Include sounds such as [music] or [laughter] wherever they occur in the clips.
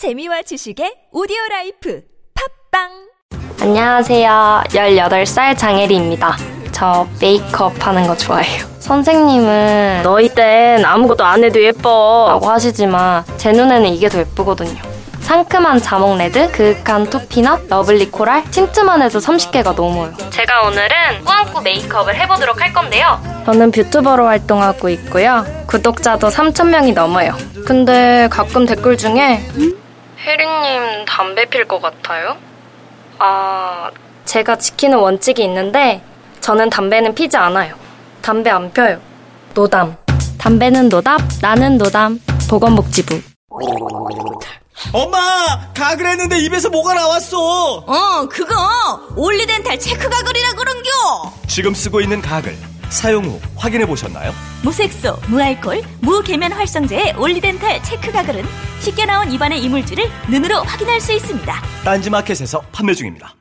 재미와 지식의 오디오 라이프 팟빵 안녕하세요. 18살 장혜리입니다. 저 메이크업 하는 거 좋아해요. 선생님은 너희 땐 아무것도 안 해도 예뻐 라고 하시지만 제 눈에는 이게 더 예쁘거든요. 상큼한 자몽 red, 그윽한 toffee nut, lovely coral, 틴트만 해도 30개가 넘어요. 제가 오늘은 꾸안꾸 메이크업을 해보도록 할 건데요. 저는 뷰튜버로 활동하고 있고요. 구독자도 3,000명이 넘어요. 근데 가끔 댓글 중에 혜리님 담배 필 것 같아요? 아, 제가 지키는 원칙이 있는데 저는 담배는 피지 않아요. 담배 안 펴요. 노담. 담배는 노답, 나는 노담. 보건복지부. 엄마! 가글 했는데 입에서 뭐가 나왔어! 어, 그거 올리덴탈 체크 가글이라 그런겨. 지금 쓰고 있는 가글, 사용 후 확인해 보셨나요? 무색소, 무알콜, 무계면 활성제의 올리덴탈 체크 가글은 쉽게 나온 입안의 이물질을 눈으로 확인할 수 있습니다. 딴지마켓에서 판매 중입니다.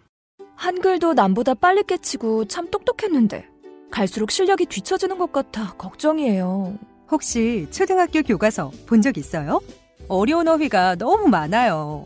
한글도 남보다 빨리 깨치고 참 똑똑했는데 갈수록 실력이 뒤처지는 것 같아 걱정이에요. 혹시 초등학교 교과서 본 적 있어요? 어려운 어휘가 너무 많아요.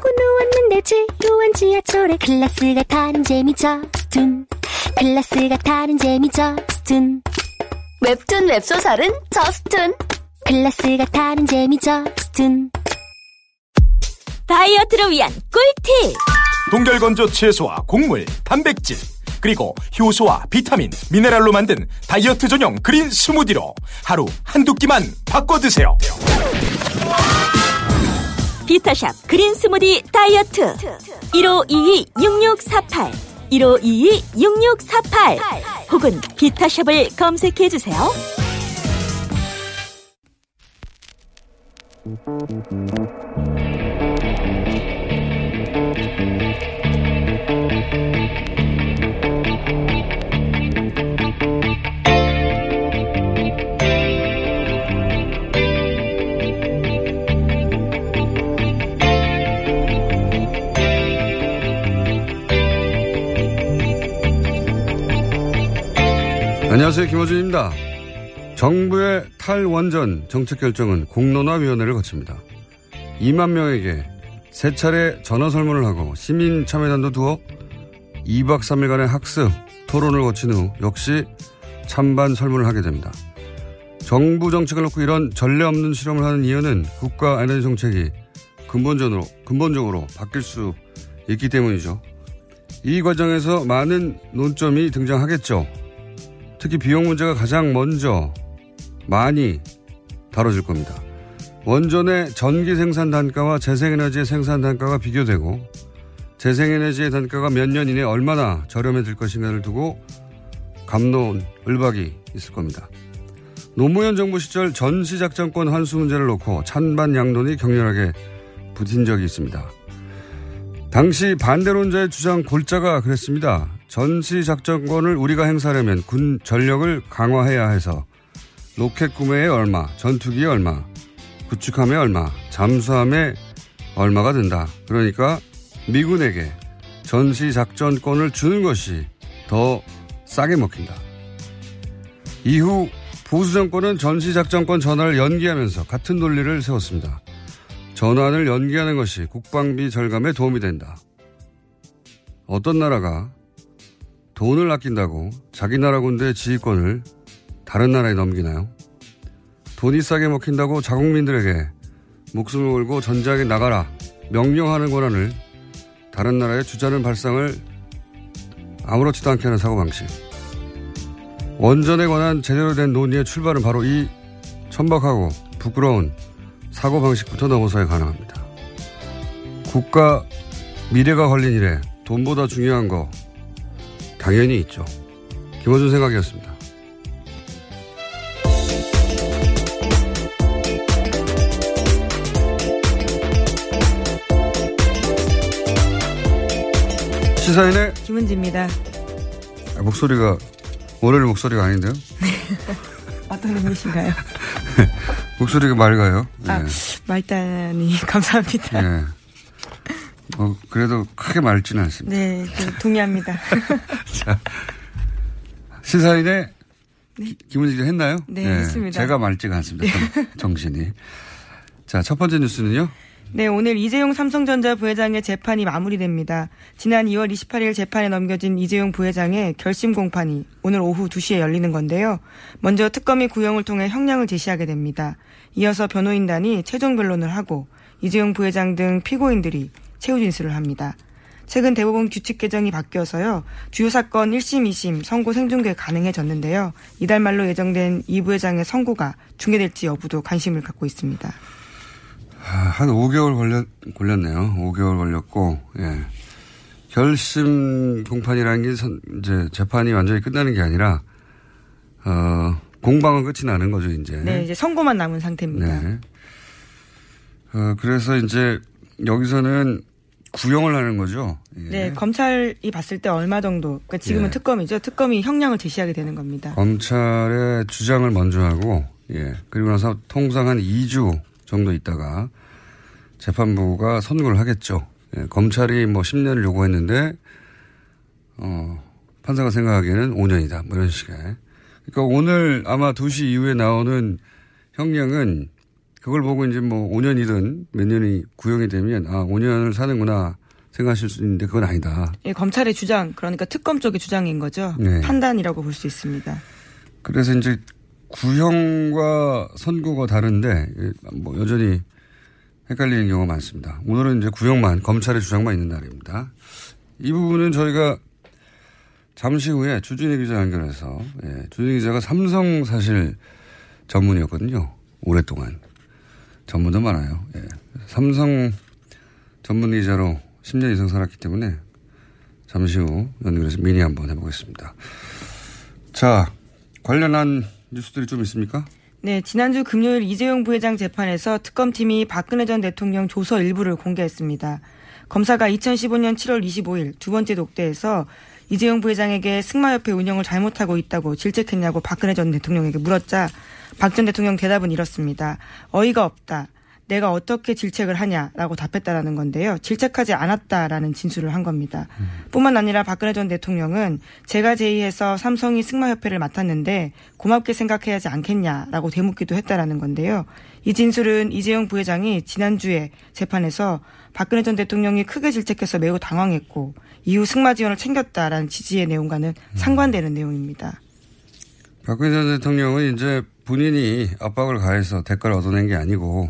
려고 누웠는데 지루한 지하철에 클래스가 타는 재미 저스툰 클래스가 다른 재미 저스툰 웹툰 웹소설은 저스툰 클래스가 다른 재미 저스툰 다이어트를 위한 꿀팁. 동결건조 채소와 곡물, 단백질, 그리고 효소와 비타민, 미네랄로 만든 다이어트 전용 그린 스무디로 하루 한두 끼만 바꿔 드세요. 비타샵 그린 스무디 다이어트. 1522-6648 1522-6648 혹은 비타샵을 검색해 주세요. 안녕하세요. 김호준입니다. 정부의 탈원전 정책 결정은 공론화위원회를 거칩니다. 2만 명에게 세 차례 전화 설문을 하고 시민 참여단도 두어 2박 3일간의 학습, 토론을 거친 후 역시 찬반 설문을 하게 됩니다. 정부 정책을 놓고 이런 전례 없는 실험을 하는 이유는 국가 에너지 정책이 근본적으로, 근본적으로 바뀔 수 있기 때문이죠. 이 과정에서 많은 논점이 등장하겠죠. 특히 비용 문제가 가장 먼저 많이 다뤄질 겁니다. 원전의 전기 생산 단가와 재생에너지의 생산 단가가 비교되고 재생에너지의 단가가 몇 년 이내 얼마나 저렴해질 것인가를 두고 감론 을박이 있을 겁니다. 노무현 정부 시절 전시작전권 환수 문제를 놓고 찬반 양론이 격렬하게 부딪힌 적이 있습니다. 당시 반대론자의 주장 골자가 그랬습니다. 전시 작전권을 우리가 행사하려면 군 전력을 강화해야 해서 로켓 구매에 얼마, 전투기에 얼마, 구축함에 얼마, 잠수함에 얼마가 든다. 그러니까 미군에게 전시 작전권을 주는 것이 더 싸게 먹힌다. 이후 보수 정권은 전시 작전권 전환을 연기하면서 같은 논리를 세웠습니다. 전환을 연기하는 것이 국방비 절감에 도움이 된다. 어떤 나라가 돈을 아낀다고 자기 나라 군대의 지휘권을 다른 나라에 넘기나요? 돈이 싸게 먹힌다고 자국민들에게 목숨을 걸고 전장에 나가라 명령하는 권한을 다른 나라에 주자는 발상을 아무렇지도 않게 하는 사고방식. 원전에 관한 제대로 된 논의의 출발은 바로 이 천박하고 부끄러운 사고방식부터 넘어서야 가능합니다. 국가 미래가 걸린 일에 돈보다 중요한 거 당연히 있죠. 김호준 생각이었습니다. 시사인의 김은지입니다. 아, 목소리가 월요일 목소리가 아닌데요? [laughs] 어떤 의미신가요? [laughs] 목소리가 맑아요. 예. 아, 말단이 감사합니다. 예. 어, 그래도 크게 맑지는 않습니다. 네, 그 동의합니다. [laughs] 자, 시사인의 김은지 했나요? 네, 예, 했습니다. 제가 맑지가 않습니다. 정- [laughs] 정신이. 자, 첫 번째 뉴스는요? 네, 오늘 이재용 삼성전자 부회장의 재판이 마무리됩니다. 지난 2월 28일 재판에 넘겨진 이재용 부회장의 결심 공판이 오늘 오후 2시에 열리는 건데요. 먼저 특검이 구형을 통해 형량을 제시하게 됩니다. 이어서 변호인단이 최종 변론을 하고 이재용 부회장 등 피고인들이 최후 진술을 합니다. 최근 대법원 규칙 개정이 바뀌어서요. 주요 사건 1심, 2심 선고 생중계 가능해졌는데요. 이달 말로 예정된 이 부회장의 선고가 중계될지 여부도 관심을 갖고 있습니다. 아, 한 5개월 걸렸, 걸렸네요. 5개월 걸렸고, 예. 결심 공판이라는 게 선- 이제 재판이 완전히 끝나는 게 아니라, 어, 공방은 끝이 나는 거죠, 이제. 네, 이제 선고만 남은 상태입니다. 네. 어, 그래서 이제 여기서는 구형을 하는 거죠. 예. 네, 검찰이 봤을 때 얼마 정도, 그러니까 지금은 예. 특검이죠. 특검이 형량을 제시하게 되는 겁니다. 검찰의 주장을 먼저 하고, 예. 그리고 나서 통상 한 2주 정도 있다가 재판부가 선고를 하겠죠. 예. 검찰이 뭐 10년을 요구했는데, 어, 판사가 생각하기에는 5년이다. 뭐 이런 식의. 그러니까 오늘 아마 2시 이후에 나오는 형량은 그걸 보고 이제 뭐 5년이든 몇 년이 구형이 되면 아, 5년을 사는구나 생각하실 수 있는데 그건 아니다. 예, 검찰의 주장, 그러니까 특검 쪽의 주장인 거죠. 네. 판단이라고 볼 수 있습니다. 그래서 이제 구형과 선고가 다른데 예, 뭐 여전히 헷갈리는 경우가 많습니다. 오늘은 이제 구형만 검찰의 주장만 있는 날입니다. 이 부분은 저희가 잠시 후에 주진희 기자 연결해서 예, 주진희 기자가 삼성 사실 전문이었거든요. 오랫동안 전문도 많아요. 예. 삼성 전문 기자로 10년 이상 살았기 때문에 잠시 후 연결해서 미니 한번 해보겠습니다. 자, 관련한 뉴스들이 좀 있습니까? 네, 지난주 금요일 이재용 부회장 재판에서 특검팀이 박근혜 전 대통령 조서 일부를 공개했습니다. 검사가 2015년 7월 25일 두 번째 독대에서 이재용 부회장에게 승마협회 운영을 잘못하고 있다고 질책했냐고 박근혜 전 대통령에게 물었자 박 전 대통령 대답은 이렇습니다. 어이가 없다. 내가 어떻게 질책을 하냐라고 답했다라는 건데요. 질책하지 않았다라는 진술을 한 겁니다. 뿐만 아니라 박근혜 전 대통령은 제가 제의해서 삼성이 승마협회를 맡았는데 고맙게 생각해야 하지 않겠냐라고 되묻기도 했다라는 건데요. 이 진술은 이재용 부회장이 지난주에 재판에서 박근혜 전 대통령이 크게 질책해서 매우 당황했고 이후 승마 지원을 챙겼다라는 지지의 내용과는 상관되는 내용입니다. 박근혜 전 대통령은 이제 본인이 압박을 가해서 대가를 얻어낸 게 아니고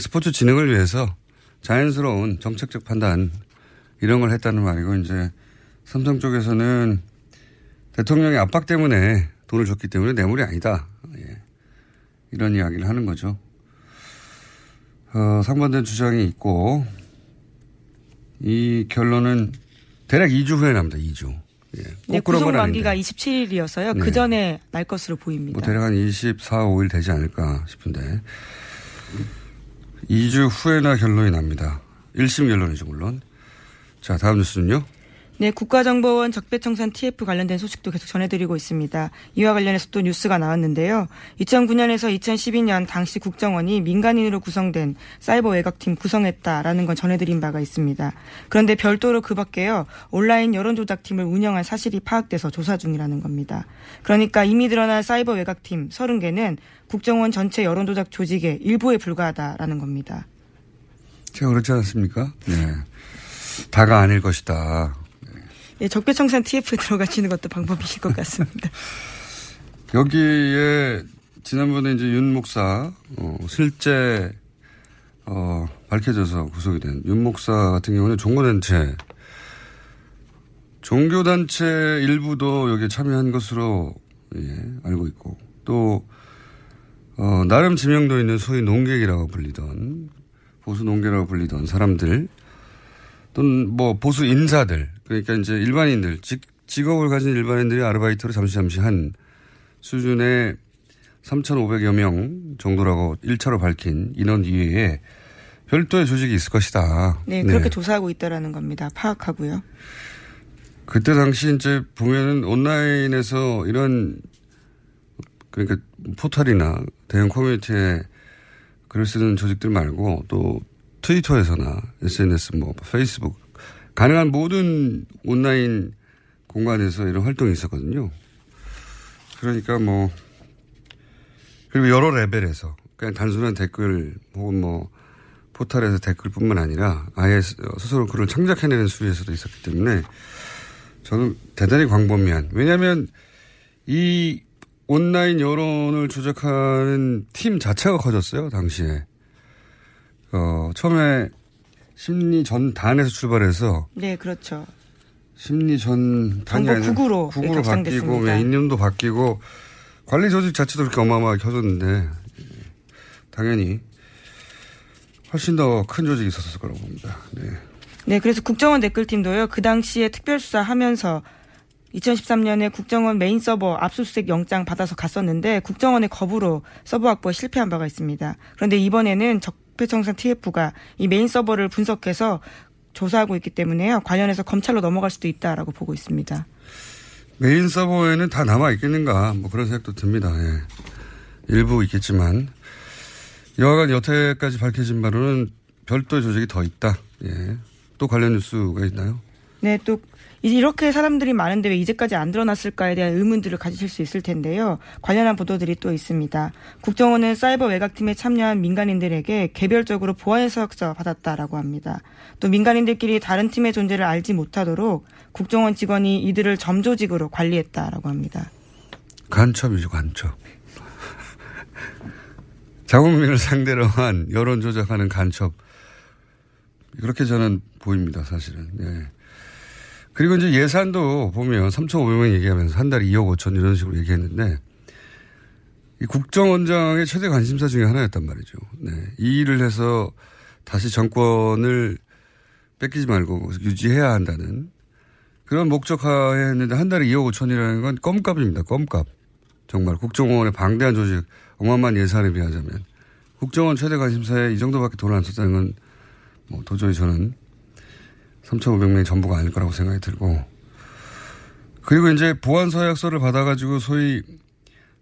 스포츠 진흥을 위해서 자연스러운 정책적 판단 이런 걸 했다는 말이고 이제 삼성 쪽에서는 대통령의 압박 때문에 돈을 줬기 때문에 뇌물이 아니다. 예. 이런 이야기를 하는 거죠. 어, 상반된 주장이 있고 이 결론은 대략 2주 후에 납니다. 2주. 예. 꼭 네, 구속. 만기가 27일이어서요. 네. 그 전에 날 것으로 보입니다. 뭐 대략 한 24, 5일 되지 않을까 싶은데 2주 후에나 결론이 납니다. 1심 결론이죠 물론. 자 다음 뉴스는요. 네, 국가정보원 적폐청산 TF 관련된 소식도 계속 전해드리고 있습니다. 이와 관련해서 또 뉴스가 나왔는데요. 2009년에서 2012년 당시 국정원이 민간인으로 구성된 사이버 외곽팀 구성했다라는 건 전해드린 바가 있습니다. 그런데 별도로 그 밖에요. 온라인 여론조작팀을 운영한 사실이 파악돼서 조사 중이라는 겁니다. 그러니까 이미 드러난 사이버 외곽팀 30개는 국정원 전체 여론조작 조직의 일부에 불과하다라는 겁니다. 제가 그렇지 않습니까? 네. 다가 아닐 것이다. 예, 적폐청산 TF에 들어가시는 것도 방법이실 것 같습니다. [laughs] 여기에 지난번에 이제 윤 목사 어, 실제 어, 밝혀져서 구속이 된 윤 목사 같은 경우는 종교단체 종교단체 일부도 여기에 참여한 것으로 예, 알고 있고 또 어, 나름 지명도 있는 소위 농객이라고 불리던 보수 농객이라고 불리던 사람들 또는 뭐 보수 인사들 그러니까 이제 일반인들 직, 직업을 가진 일반인들이 아르바이트로 잠시 잠시 한 수준의 3,500여 명 정도라고 1차로 밝힌 인원 이외에 별도의 조직이 있을 것이다. 네, 그렇게 조사하고 있다라는 겁니다. 파악하고요. 그때 당시 이제 보면은 온라인에서 이런 그러니까 포털이나 대형 커뮤니티에 글을 쓰는 조직들 말고 또 트위터에서나 SNS 뭐 페이스북 가능한 모든 온라인 공간에서 이런 활동이 있었거든요. 그러니까 뭐 그리고 여러 레벨에서 그냥 단순한 댓글 혹은 뭐 포털에서 댓글뿐만 아니라 아예 스스로 글을 창작해내는 수위에서도 있었기 때문에 저는 대단히 광범위한 왜냐하면 이 온라인 여론을 조작하는 팀 자체가 커졌어요 당시에 어 처음에 심리 전단에서 출발해서 네, 그렇죠. 심리 전단이 아니라 국으로 국으로. 바뀌고 예, 이념도 바뀌고 관리 조직 자체도 그렇게 어마어마하게 켜졌는데 당연히 훨씬 더 큰 조직이 있었을 거라고 봅니다. 네. 네, 그래서 국정원 댓글팀도요. 그 당시에 특별수사하면서 2013년에 국정원 메인 서버 압수수색 영장 받아서 갔었는데 국정원의 거부로 서버 확보에 실패한 바가 있습니다. 그런데 이번에는 적폐청산 TF가 이 메인 서버를 분석해서 조사하고 있기 때문에요. 관련해서 검찰로 넘어갈 수도 있다라고 보고 있습니다. 메인 서버에는 다 남아 있겠는가 뭐 그런 생각도 듭니다. 예. 일부 있겠지만 여하간 여태까지 밝혀진 바로는 별도의 조직이 더 있다. 예. 또 관련 뉴스가 있나요? 네, 또 이렇게 사람들이 많은데 왜 이제까지 안 드러났을까에 대한 의문들을 가지실 수 있을 텐데요. 관련한 보도들이 또 있습니다. 국정원은 사이버 외곽팀에 참여한 민간인들에게 개별적으로 보안 해석서 받았다라고 합니다. 또 민간인들끼리 다른 팀의 존재를 알지 못하도록 국정원 직원이 이들을 점조직으로 관리했다라고 합니다. 간첩이죠, 간첩. 자국민을 상대로 한 여론 조작하는 간첩. 그렇게 저는 보입니다, 사실은. 예. 그리고 이제 예산도 보면 3,500명 얘기하면서 한 달에 2억 5천 이런 식으로 얘기했는데 이 국정원장의 최대 관심사 중에 하나였단 말이죠. 네. 이 일을 해서 다시 정권을 뺏기지 말고 유지해야 한다는 그런 목적하에 했는데 한 달에 2억 5천이라는 건 껌값입니다. 껌값. 정말 국정원의 방대한 조직 어마어마한 예산에 비하자면 국정원 최대 관심사에 이 정도밖에 돈을 안 썼다는 건 뭐 도저히 저는 3,500명이 전부가 아닐 거라고 생각이 들고 그리고 이제 보안 서약서를 받아가지고 소위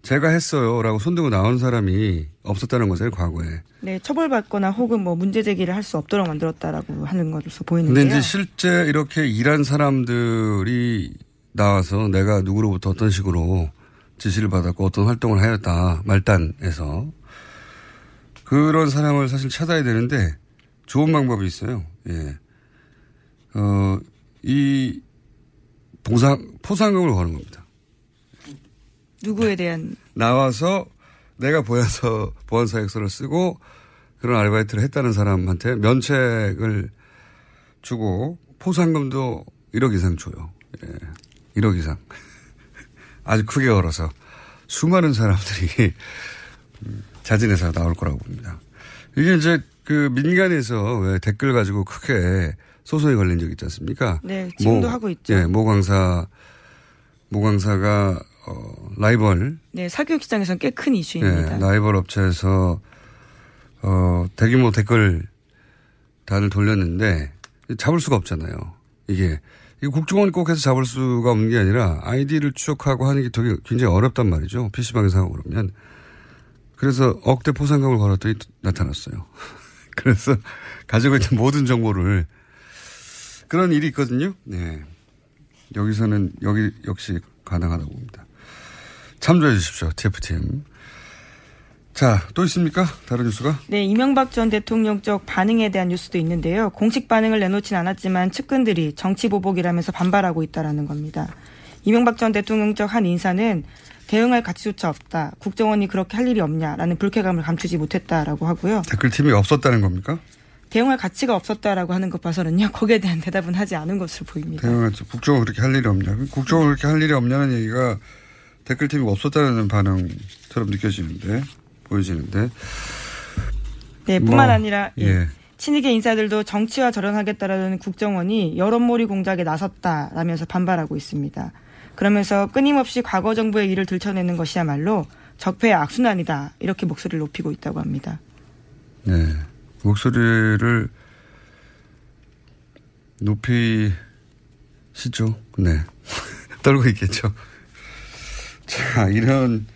제가 했어요라고 손들고 나온 사람이 없었다는 거죠 과거에. 네, 처벌받거나 혹은 뭐 문제 제기를 할 수 없도록 만들었다라고 하는 것으로 보이는데요. 근데 이제 실제 이렇게 일한 사람들이 나와서 내가 누구로부터 어떤 식으로 지시를 받았고 어떤 활동을 하였다 말단에서 그런 사람을 사실 찾아야 되는데 좋은 방법이 있어요. 예. 어, 이 보상, 포상금을 거는 겁니다. 누구에 대한 나와서 내가 보여서 [laughs] 보안사약서를 쓰고 그런 아르바이트를 했다는 사람한테 면책을 주고 포상금도 1억 이상 줘요. 예. 1억 이상. [laughs] 아주 크게 걸어서 수많은 사람들이 [laughs] 자진해서 나올 거라고 봅니다. 이게 이제 그 민간에서 왜 댓글 가지고 크게 소송이 걸린 적 있지 않습니까? 네, 지금도 하고 있죠. 예, 모 강사, 모 강사가 어, 라이벌. 네, 사교육 시장에서는 꽤 큰 이슈입니다. 네, 라이벌 업체에서 어, 대규모 댓글 단을 돌렸는데 잡을 수가 없잖아요. 이게 이 국정원이 꼭 해서 잡을 수가 없는 게 아니라 아이디를 추적하고 하는 게 되게 굉장히 어렵단 말이죠. PC방에서 하고 그러면. 그래서 억대 포상금을 걸었더니 나타났어요. [laughs] 그래서 가지고 있는 모든 정보를 그런 일이 있거든요. 네. 여기서는 여기 역시 가능하다고 봅니다. 참조해 주십시오. TFTM. 자, 또 있습니까? 다른 뉴스가? 네, 이명박 전 대통령 쪽 반응에 대한 뉴스도 있는데요. 공식 반응을 내놓진 않았지만 측근들이 정치 보복이라면서 반발하고 있다라는 겁니다. 이명박 전 대통령 쪽 한 인사는 대응할 가치조차 없다. 국정원이 그렇게 할 일이 없냐라는 불쾌감을 감추지 못했다라고 하고요. 댓글팀이 없었다는 겁니까? 대응할 가치가 없었다라고 하는 것 봐서는요. 거기에 대한 대답은 하지 않은 것으로 보입니다. 대응할 국정원 그렇게 할 일이 없냐? 국정원 그렇게 할 일이 없냐는 얘기가 댓글팀이 없었다는 반응처럼 느껴지는데 보여지는데. 네, 뿐만 뭐, 아니라 예. 친이계 인사들도 정치와 절연하겠다라는 국정원이 여론몰이 공작에 나섰다라면서 반발하고 있습니다. 그러면서 끊임없이 과거 정부의 일을 들춰내는 것이야말로 적폐의 악순환이다 이렇게 목소리를 높이고 있다고 합니다. 네. 목소리를 높이 시죠. 네. [laughs] 떨고 있겠죠. 자, 이런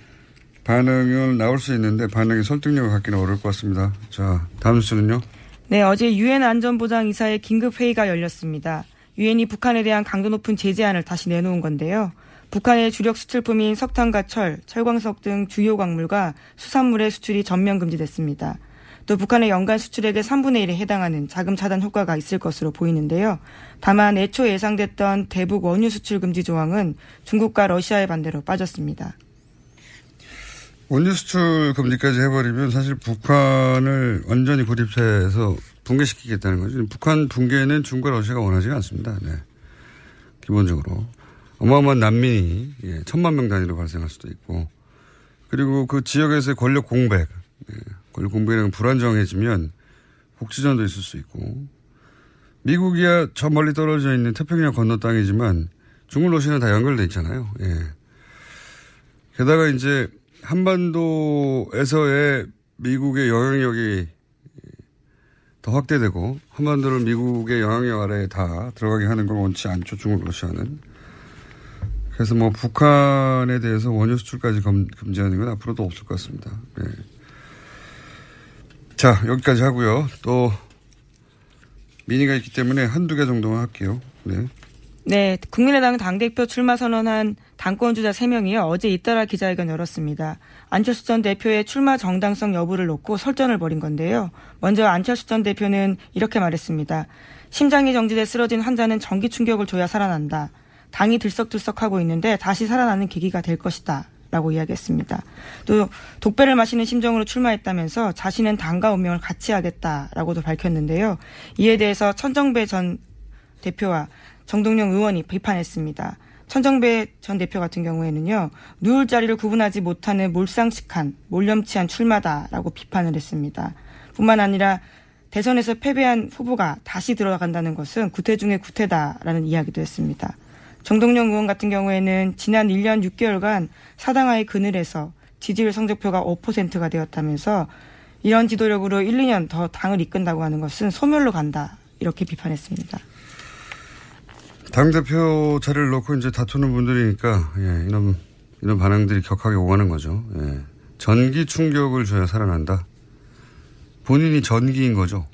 반응은 나올 수 있는데 반응의 설득력을 갖기는 어려울 것 같습니다. 자, 다음 수는요. 네, 어제 유엔 안전보장 이사의 긴급 회의가 열렸습니다. 유엔이 북한에 대한 강도 높은 제재안을 다시 내놓은 건데요. 북한의 주력 수출품인 석탄과 철, 철광석 등 주요 광물과 수산물의 수출이 전면 금지됐습니다. 또 북한의 연간 수출액의 3분의 1에 해당하는 자금 차단 효과가 있을 것으로 보이는데요. 다만 애초 예상됐던 대북 원유 수출 금지 조항은 중국과 러시아의 반대로 빠졌습니다. 원유 수출 금지까지 해버리면 사실 북한을 완전히 고립해서 붕괴시키겠다는 거죠. 북한 붕괴는 중국과 러시아가 원하지 않습니다. 네. 기본적으로. 어마어마한 난민이 예, 천만 명 단위로 발생할 수도 있고 그리고 그 지역에서의 권력 공백, 예, 권력 공백이랑 불안정해지면 복지전도 있을 수 있고 미국이야 저 멀리 떨어져 있는 태평양 건너 땅이지만 중국 러시아는 다 연결돼 있잖아요. 예. 게다가 이제 한반도에서의 미국의 영향력이 더 확대되고 한반도를 미국의 영향력 아래에 다 들어가게 하는 걸 원치 않죠. 중국 러시아는. 그래서 뭐 북한에 대해서 원유 수출까지 검, 금지하는 건 앞으로도 없을 것 같습니다. 네. 자 여기까지 하고요. 또 미니가 있기 때문에 한두 개 정도만 할게요. 네. 네, 국민의당 당대표 출마 선언한 당권주자 3명이요. 어제 잇따라 기자회견 열었습니다. 안철수 전 대표의 출마 정당성 여부를 놓고 설전을 벌인 건데요. 먼저 안철수 전 대표는 이렇게 말했습니다. 심장이 정지돼 쓰러진 환자는 전기 충격을 줘야 살아난다. 당이 들썩들썩하고 있는데 다시 살아나는 계기가 될 것이다. 라고 이야기했습니다. 또 독배를 마시는 심정으로 출마했다면서 자신은 당과 운명을 같이 하겠다라고도 밝혔는데요. 이에 대해서 천정배 전 대표와 정동영 의원이 비판했습니다. 천정배 전 대표 같은 경우에는요, 누울 자리를 구분하지 못하는 몰상식한, 몰염치한 출마다라고 비판을 했습니다. 뿐만 아니라 대선에서 패배한 후보가 다시 들어간다는 것은 구태 중의 구태다라는 이야기도 했습니다. 정동영 의원 같은 경우에는 지난 1년 6개월간 사당하의 그늘에서 지지율 성적표가 5%가 되었다면서 이런 지도력으로 1, 2년 더 당을 이끈다고 하는 것은 소멸로 간다. 이렇게 비판했습니다. 당대표 자리를 놓고 이제 다투는 분들이니까, 예, 이런, 이런 반응들이 격하게 오가는 거죠. 예. 전기 충격을 줘야 살아난다. 본인이 전기인 거죠.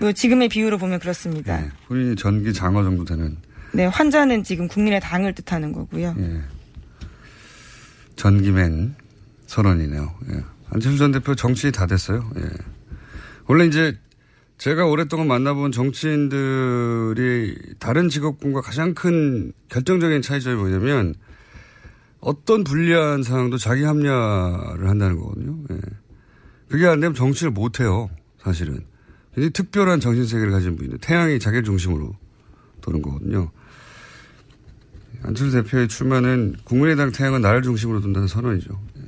뭐 지금의 비유로 보면 그렇습니다. 예, 본인이 전기 장어 정도 되는. 네, 환자는 지금 국민의 당을 뜻하는 거고요. 예. 전기맨 선언이네요. 예. 안철수 전 대표 정치인이 다 됐어요. 예. 원래 이제 제가 오랫동안 만나본 정치인들이 다른 직업군과 가장 큰 결정적인 차이점이 뭐냐면 어떤 불리한 상황도 자기 합리화를 한다는 거거든요. 예. 그게 안 되면 정치를 못 해요. 사실은. 굉장히 특별한 정신 세계를 가진 분인데 태양이 자기 중심으로 도는 거거든요. 안철수 대표의 출마는 국민의당 태양은 나를 중심으로 둔다는 선언이죠. 예.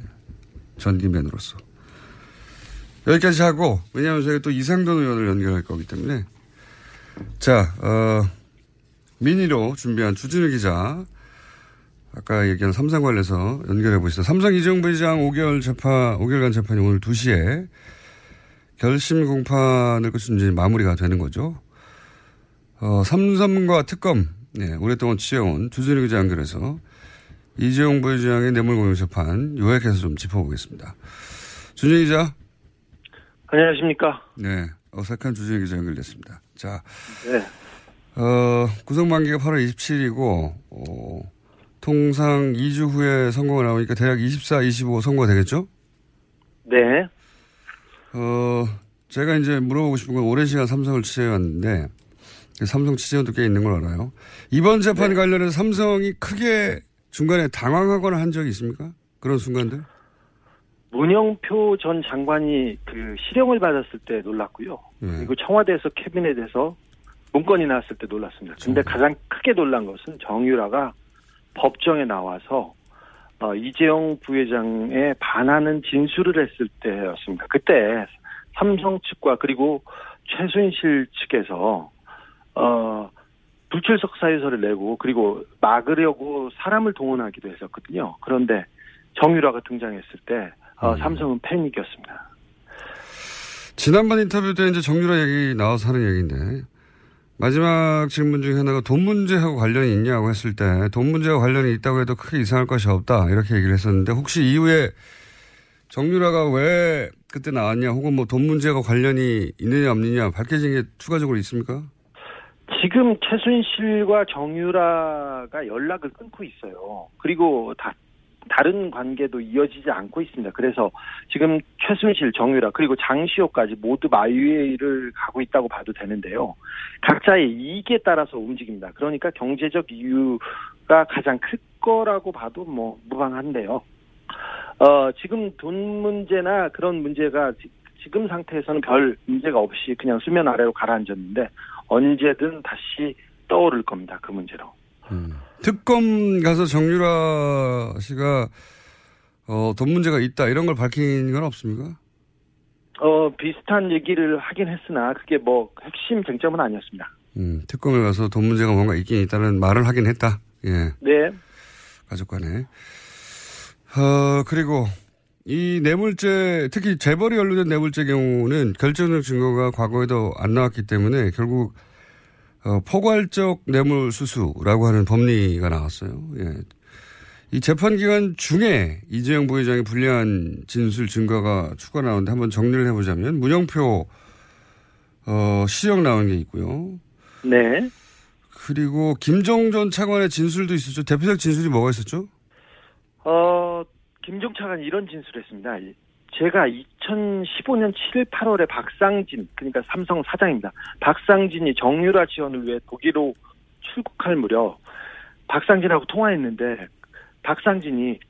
전기맨으로서. 여기까지 하고, 왜냐하면 저희가 또 이상돈 의원을 연결할 거기 때문에. 자, 어, 미니로 준비한 주진우 기자. 아까 얘기한 삼성 관련해서 연결해 보시죠. 삼성 이재용 부회장 5개월 재판, 5개월간 재판이 오늘 2시에 결심 공판을 끝으로 이제 마무리가 되는 거죠. 어, 삼성과 특검, 네, 오랫동안 취해온 주진우 기자 연결해서 이재용 부회장의 뇌물공여 재판 요약해서 좀 짚어보겠습니다. 주진우 기자. 안녕하십니까. 네. 어색한 주진우 기자 연결됐습니다. 자. 네. 어, 구성 만기가 8월 27일이고, 어, 통상 2주 후에 선거가 나오니까 대략 24, 25 선거가 되겠죠? 네. 어, 제가 이제 물어보고 싶은 건 오랜 시간 삼성을 취재해왔는데, 삼성 취재원도 꽤 있는 걸 알아요. 이번 재판 네. 관련해서 삼성이 크게 중간에 당황하거나 한 적이 있습니까? 그런 순간들? 문영표 전 장관이 그 실형을 받았을 때 놀랐고요. 네. 그리고 청와대에서 캐비넷에서 문건이 나왔을 때 놀랐습니다. 근데 어. 가장 크게 놀란 것은 정유라가 법정에 나와서 어, 이재용 부회장에 반하는 진술을 했을 때였습니다. 그때 삼성 측과 그리고 최순실 측에서 어, 불출석 사유서를 내고 그리고 막으려고 사람을 동원하기도 했었거든요. 그런데 정유라가 등장했을 때 어, 음. 삼성은 패닉이었습니다. 지난번 인터뷰 때 이제 정유라 얘기 나와서 하는 얘기인데 마지막 질문 중에 하나가 돈 문제하고 관련이 있냐고 했을 때 돈 문제와 관련이 있다고 해도 크게 이상할 것이 없다 이렇게 얘기를 했었는데 혹시 이후에 정유라가 왜 그때 나왔냐 혹은 뭐 돈 문제가 관련이 있느냐 없느냐 밝혀진 게 추가적으로 있습니까? 지금 최순실과 정유라가 연락을 끊고 있어요. 그리고 다 다른 관계도 이어지지 않고 있습니다. 그래서 지금 최순실, 정유라 그리고 장시호까지 모두 마위를 가고 있다고 봐도 되는데요. 각자의 이익에 따라서 움직입니다. 그러니까 경제적 이유가 가장 클 거라고 봐도 뭐 무방한데요. 어, 지금 돈 문제나 그런 문제가 지, 지금 상태에서는 별 문제가 없이 그냥 수면 아래로 가라앉았는데 언제든 다시 떠오를 겁니다. 그 문제로. 음. 특검 가서 정유라 씨가 어, 돈 문제가 있다 이런 걸 밝힌 건 없습니까? 어, 비슷한 얘기를 하긴 했으나 그게 뭐 핵심 쟁점은 아니었습니다. 음, 특검에 가서 돈 문제가 뭔가 있긴 있다는 말을 하긴 했다. 예. 네. 가족 간에. 어, 그리고 이 뇌물죄, 특히 재벌이 연루된 뇌물죄 경우는 결정적 증거가 과거에도 안 나왔기 때문에 결국 어, 포괄적 뇌물 수수라고 하는 법리가 나왔어요. 예. 이 재판 기간 중에 이재용 부회장의 불리한 진술 증거가 추가 나오는데 한번 정리를 해보자면 문영표 어, 시정 나온 게 있고요. 네. 그리고 김종 전 차관의 진술도 있었죠. 대표적 진술이 뭐가 있었죠? 어, 김종 차관이 이런 진술을 했습니다. 제가 2015년 7일 8월에 박상진 그러니까 삼성 사장입니다. 박상진이 정유라 지원을 위해 독일로 출국할 무렵 박상진하고 통화했는데 박상진이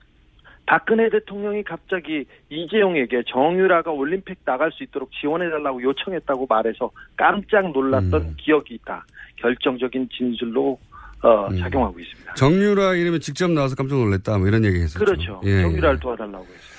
박근혜 대통령이 갑자기 이재용에게 정유라가 올림픽 나갈 수 있도록 지원해달라고 요청했다고 말해서 깜짝 놀랐던 음. 기억이 있다. 결정적인 진술로 어, 음. 작용하고 있습니다. 정유라 이름이 직접 나와서 깜짝 놀랐다. 뭐 이런 얘기 했었죠. 그렇죠. 예. 정유라를 도와달라고 했어요.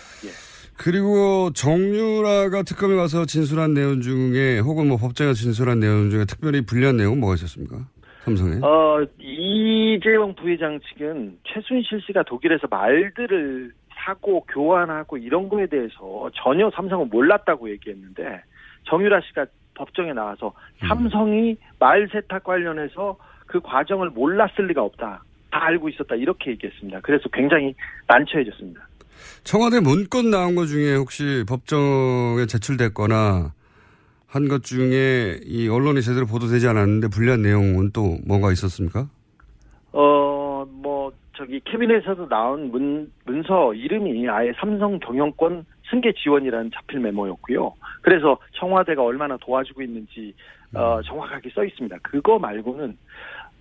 그리고 정유라가 특검에 가서 진술한 내용 중에 혹은 뭐 법정에서 진술한 내용 중에 특별히 불리한 내용은 뭐가 있었습니까? 삼성에? 어, 이재용 부회장 측은 최순실 씨가 독일에서 말들을 사고 교환하고 이런 거에 대해서 전혀 삼성은 몰랐다고 얘기했는데 정유라 씨가 법정에 나와서 음. 삼성이 말 세탁 관련해서 그 과정을 몰랐을 리가 없다. 다 알고 있었다. 이렇게 얘기했습니다. 그래서 굉장히 난처해졌습니다. 청와대 문건 나온 것 중에 혹시 법정에 제출됐거나 한 것 중에 이 언론이 제대로 보도되지 않았는데 불리한 내용은 또 뭔가 있었습니까? 어, 뭐, 저기, 캐비넷에서 나온 문, 문서 이름이 아예 삼성 경영권 승계 지원이라는 자필 메모였고요. 그래서 청와대가 얼마나 도와주고 있는지, 어, 음. 정확하게 써 있습니다. 그거 말고는,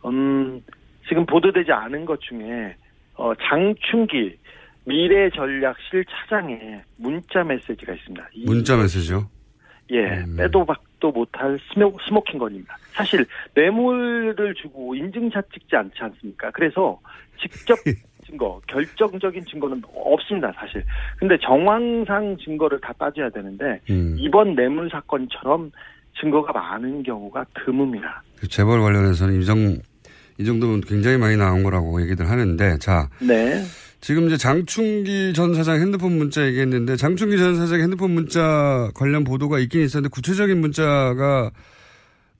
음, 지금 보도되지 않은 것 중에, 어, 장충기, 미래전략실 차장에 문자 메시지가 있습니다. 문자 메시지요? 예, 음. 빼도 박도 못할 스모, 스모킹건입니다. 사실 뇌물을 주고 인증샷 찍지 않지 않습니까? 그래서 직접 [laughs] 증거, 결정적인 증거는 없습니다, 사실. 근데 정황상 증거를 다 따져야 되는데 음. 이번 뇌물 사건처럼 증거가 많은 경우가 드뭅니다. 그 재벌 관련해서는 이, 정, 이 정도면 굉장히 많이 나온 거라고 얘기들 하는데, 자. 네. 지금 이제 장충기 전 사장 핸드폰 문자 얘기했는데 장충기 전 사장 핸드폰 문자 관련 보도가 있긴 있었는데 구체적인 문자가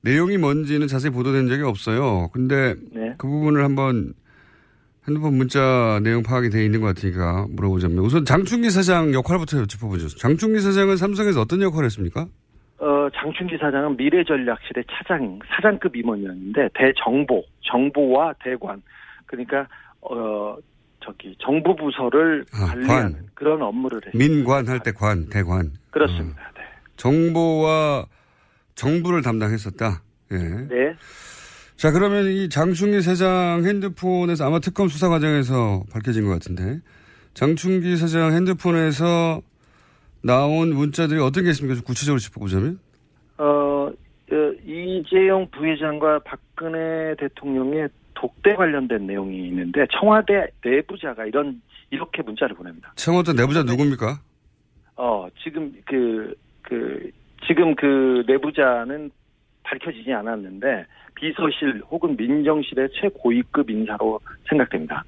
내용이 뭔지는 자세히 보도된 적이 없어요. 근데 네. 그 부분을 한번 핸드폰 문자 내용 파악이 돼 있는 것 같으니까 물어보자면 우선 장충기 사장 역할부터 짚어보죠. 장충기 사장은 삼성에서 어떤 역할을 했습니까? 어, 장충기 사장은 미래전략실의 차장, 사장급 임원이었는데 대정보, 정보와 대관. 그러니까 어, 저기 정부 부서를 아, 관리하는 관. 그런 업무를 했습니다. 민관 할 때 관, 대관. 그렇습니다. 어. 네. 정보와 정부를 담당했었다. 예. 네. 자, 그러면 이 장충기 사장 핸드폰에서 아마 특검 수사 과정에서 밝혀진 것 같은데 장충기 사장 핸드폰에서 나온 문자들이 어떤 게 있습니까? 좀 구체적으로 짚어보자면? 어, 어 이재용 부회장과 박근혜 대통령의 독대 관련된 내용이 있는데 청와대 내부자가 이런 이렇게 문자를 보냅니다. 청와대 내부자 누굽니까? 어 지금 그그 그, 지금 그 내부자는 밝혀지지 않았는데 비서실 혹은 민정실의 최고위급 인사로 생각됩니다.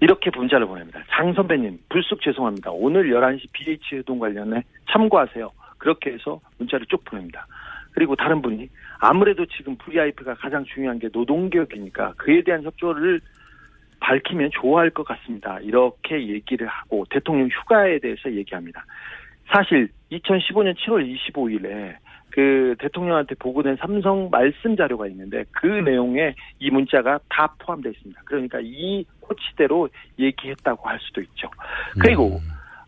이렇게 문자를 보냅니다. 장 선배님 불쑥 죄송합니다. 오늘 11시 BH 회동 관련해 참고하세요. 그렇게 해서 문자를 쭉 보냅니다. 그리고 다른 분이 아무래도 지금 VIP가 가장 중요한 게 노동개혁이니까 그에 대한 협조를 밝히면 좋아할 것 같습니다. 이렇게 얘기를 하고 대통령 휴가에 대해서 얘기합니다. 사실 2015년 7월 25일에 그 대통령한테 보고된 삼성 말씀 자료가 있는데 그 내용에 이 문자가 다 포함되어 있습니다. 그러니까 이 코치대로 얘기했다고 할 수도 있죠. 그리고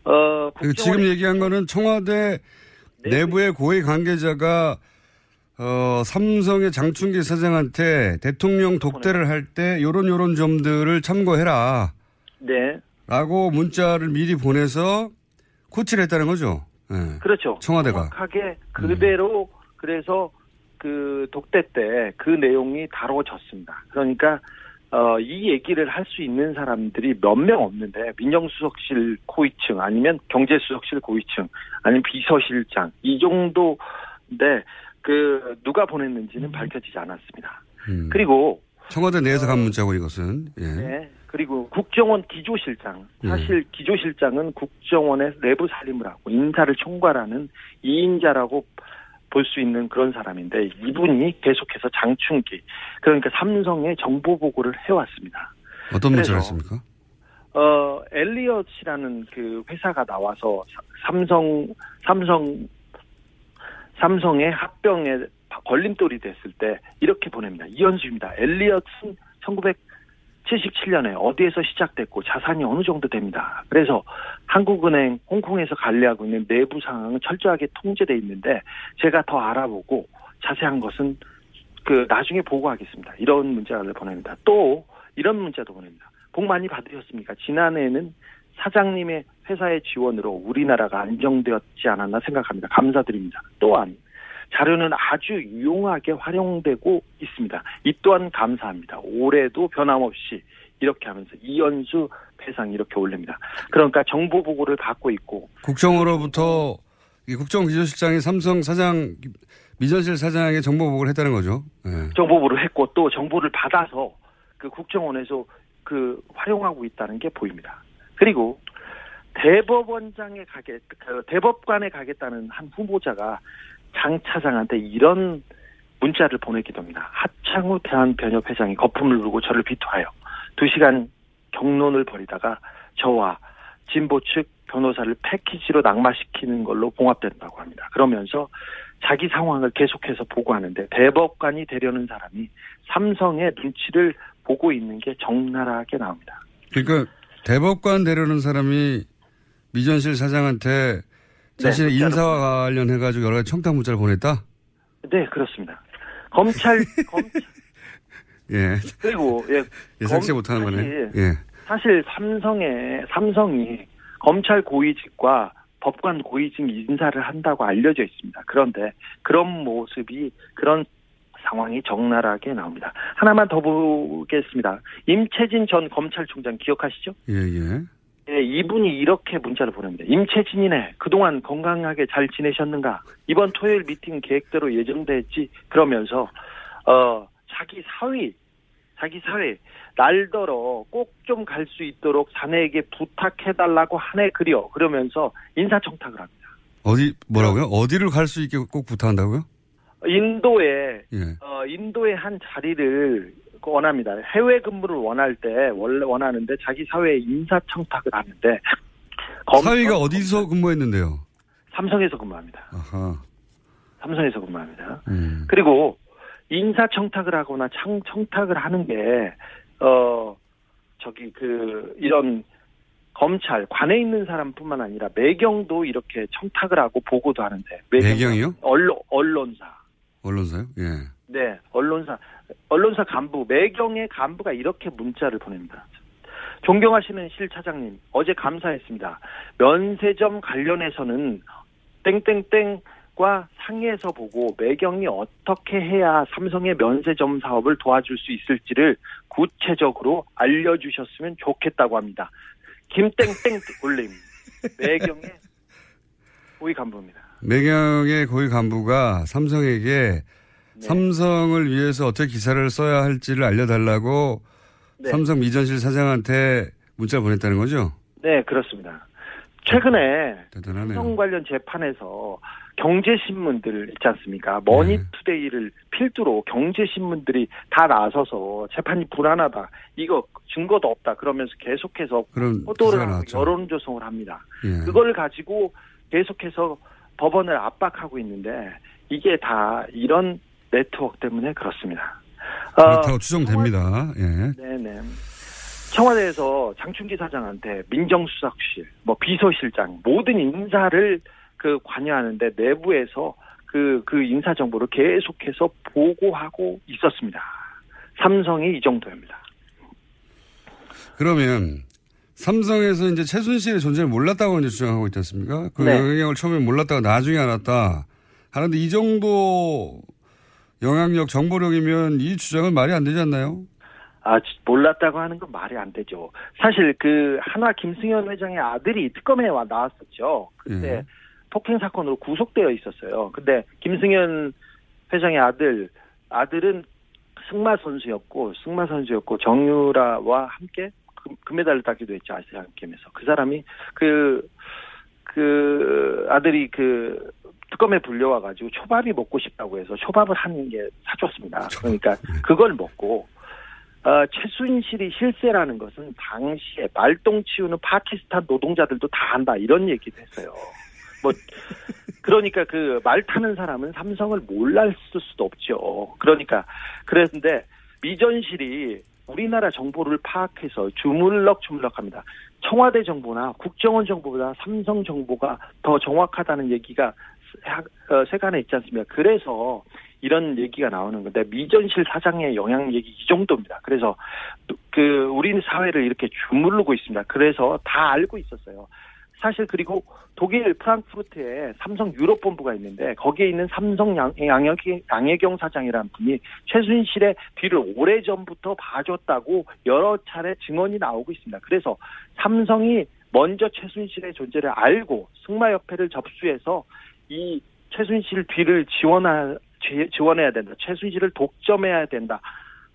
어 그리고 지금 얘기한 거는 청와대 내부의 고위 관계자가 어, 삼성의 장충기 사장한테 대통령 독대를 할 때 요런 요런 점들을 참고해라. 네. 라고 문자를 미리 보내서 코치를 했다는 거죠. 네. 그렇죠. 청와대가. 정확하게 그대로 그래서 그 독대 때 그 내용이 다뤄졌습니다. 그러니까 어, 이 얘기를 할 수 있는 사람들이 몇 명 없는데 민정수석실 고위층 아니면 경제수석실 고위층 아니면 비서실장 이 정도인데 그 누가 보냈는지는 밝혀지지 않았습니다. 음. 그리고 청와대 내에서 간 문자고 이것은. 예. 네. 그리고 국정원 기조실장. 사실 기조실장은 국정원의 내부 살림을 하고 인사를 총괄하는 2인자라고 볼 수 있는 그런 사람인데 이분이 계속해서 장충기 그러니까 삼성의 정보 보고를 해왔습니다. 어떤 그래서 했습니까? 어 엘리엇이라는 그 회사가 나와서 사- 삼성 삼성 삼성의 합병에 걸림돌이 됐을 때 이렇게 보냅니다. 이현수입니다. 엘리엇은 1977년에 어디에서 시작됐고 자산이 어느 정도 됩니다. 그래서 한국은행 홍콩에서 관리하고 있는 내부 상황은 철저하게 통제돼 있는데 제가 더 알아보고 자세한 것은 그 나중에 보고하겠습니다. 이런 문자를 보냅니다. 또 이런 문자도 보냅니다. 복 많이 받으셨습니까? 지난해에는 사장님의 회사의 지원으로 우리나라가 안정되었지 않았나 생각합니다. 감사드립니다. 또한 자료는 아주 유용하게 활용되고 있습니다. 이 또한 감사합니다. 올해도 변함없이 이렇게 하면서 이연수 배상 이렇게 올립니다. 그러니까 정보 보고를 받고 있고 국정으로부터 이 국정기조실장이 삼성 사장 미전실 사장에게 정보 보고를 했다는 거죠. 예. 정보 보고를 했고 또 정보를 받아서 그 국정원에서 그 활용하고 있다는 게 보입니다. 그리고 대법원장에 가게 그 대법관에 가겠다는 한 후보자가 장 차장한테 이런 문자를 보내기도 합니다. 하창우 대한변협 회장이 거품을 불고 저를 비토하여 두 시간 경론을 벌이다가 저와 진보 측 변호사를 패키지로 낙마시키는 걸로 봉합된다고 합니다. 그러면서 자기 상황을 계속해서 보고하는데 대법관이 되려는 사람이 삼성의 눈치를 보고 있는 게 적나라하게 나옵니다. 그러니까 대법관 되려는 사람이 미전실 사장한테 자신의 문자를 인사와 관련해 가지고 여러 가지 청탁 문자를 보냈다? 네, 그렇습니다. 검찰, [laughs] 검찰, 예. 그리고, 예. 예상치 검- 못하는 거네. 예. 사실 삼성의, 삼성이 검찰 고위직과 법관 고위직 인사를 한다고 알려져 있습니다. 그런데 그런 모습이, 그런 상황이 적나라하게 나옵니다. 하나만 더 보겠습니다. 임채진 전 검찰총장 기억하시죠? 예, 예. 예, 이분이 이렇게 문자를 보냅니다. 임채진이네. 그동안 건강하게 잘 지내셨는가? 이번 토요일 미팅 계획대로 예정됐지? 그러면서, 어, 자기 사위, 자기 사위, 날더러 꼭 좀 갈 수 있도록 자네에게 부탁해달라고 하네 그려. 그러면서 인사청탁을 합니다. 어디, 뭐라고요? 어디를 갈 수 있게 꼭 부탁한다고요? 인도에, 예. 어, 인도의 한 자리를 원합니다. 해외 근무를 원할 때, 원래 원하는데 자기 사회에 인사 청탁을 하는데, 검- 사위가 어디서 근무했는데요? 삼성에서 근무합니다. 아하. 삼성에서 근무합니다. 음. 그리고 인사 청탁을 하거나 청, 청탁을 하는 게, 어, 저기, 그, 이런 검찰, 관에 있는 사람뿐만 아니라 매경도 이렇게 청탁을 하고 보고도 하는데. 매경- 매경이요? 언론, 언론사. 언론사요? 예. 네, 언론사, 언론사 간부, 매경의 간부가 이렇게 문자를 보냅니다. 존경하시는 실 차장님, 어제 감사했습니다. 면세점 관련해서는 땡땡땡과 상의해서 보고 매경이 어떻게 해야 삼성의 면세점 사업을 도와줄 수 있을지를 구체적으로 알려주셨으면 좋겠다고 합니다. 김땡땡 올림, 매경의 고위 간부입니다. 매경의 고위 간부가 삼성에게 네. 삼성을 위해서 어떻게 기사를 써야 할지를 알려달라고 네. 삼성 미전실 사장한테 문자를 보냈다는 거죠? 네, 그렇습니다. 최근에 대단하네요. 삼성 관련 재판에서 경제신문들 있지 않습니까? 머니투데이를 필두로 경제신문들이 다 나서서 재판이 불안하다. 이거 증거도 없다. 그러면서 계속해서 기사가 하고 나왔죠. 여론 조성을 합니다. 예. 그걸 가지고 계속해서 법원을 압박하고 있는데 이게 다 이런 네트워크 때문에 그렇습니다. 어, 그렇다고 추정됩니다. 예. 네네. 청와대에서 장충기 사장한테 민정수석실, 뭐 비서실장 모든 인사를 그 관여하는데 내부에서 그, 그 인사 정보를 계속해서 보고하고 있었습니다. 삼성이 이 정도입니다. 그러면 삼성에서 이제 최순실의 존재를 몰랐다고 이제 주장하고 있지 않습니까? 그 네. 영향력을 처음에 몰랐다가 나중에 알았다. 하는데 이 정도 영향력, 정보력이면 이 주장은 말이 안 되지 않나요? 아, 지- 몰랐다고 하는 건 말이 안 되죠. 사실 그 한화 김승현 회장의 아들이 특검에 와 나왔었죠. 그때 예. 폭행 사건으로 구속되어 있었어요. 근데 김승현 회장의 아들 아들은 승마 선수였고 승마 선수였고 정유라와 함께 금- 금메달을 따기도 했죠 아시안 게임에서 그 사람이 그그 아들이 그 특검에 불려와 가지고 초밥이 먹고 싶다고 해서 초밥을 하는 게 사줬습니다. 그러니까 그걸 먹고 어, 최순실이 실세라는 것은 당시에 말똥 치우는 파키스탄 노동자들도 다 한다 이런 얘기도 했어요. 뭐 그러니까 그 말 타는 사람은 삼성을 몰랐을 수도 없죠. 그러니까 그랬는데 미전실이 우리나라 정보를 파악해서 주물럭주물럭합니다. 청와대 정보나 국정원 정보보다 삼성 정보가 더 정확하다는 얘기가 세- 어, 세간에 있지 않습니까? 그래서 이런 얘기가 나오는 건데 미전실 사장의 영향 얘기 이 정도입니다. 그래서 그 우리 사회를 이렇게 주무르고 있습니다. 그래서 다 알고 있었어요. 사실 그리고 독일 프랑크푸르트에 삼성 유럽 본부가 있는데 거기에 있는 삼성 양, 양혁, 양혜경 사장이라는 분이 최순실의 뒤를 오래 전부터 봐줬다고 여러 차례 증언이 나오고 있습니다. 그래서 삼성이 먼저 최순실의 존재를 알고 승마협회를 접수해서 이 최순실 뒤를 지원하, 지- 지원해야 된다. 최순실을 독점해야 된다.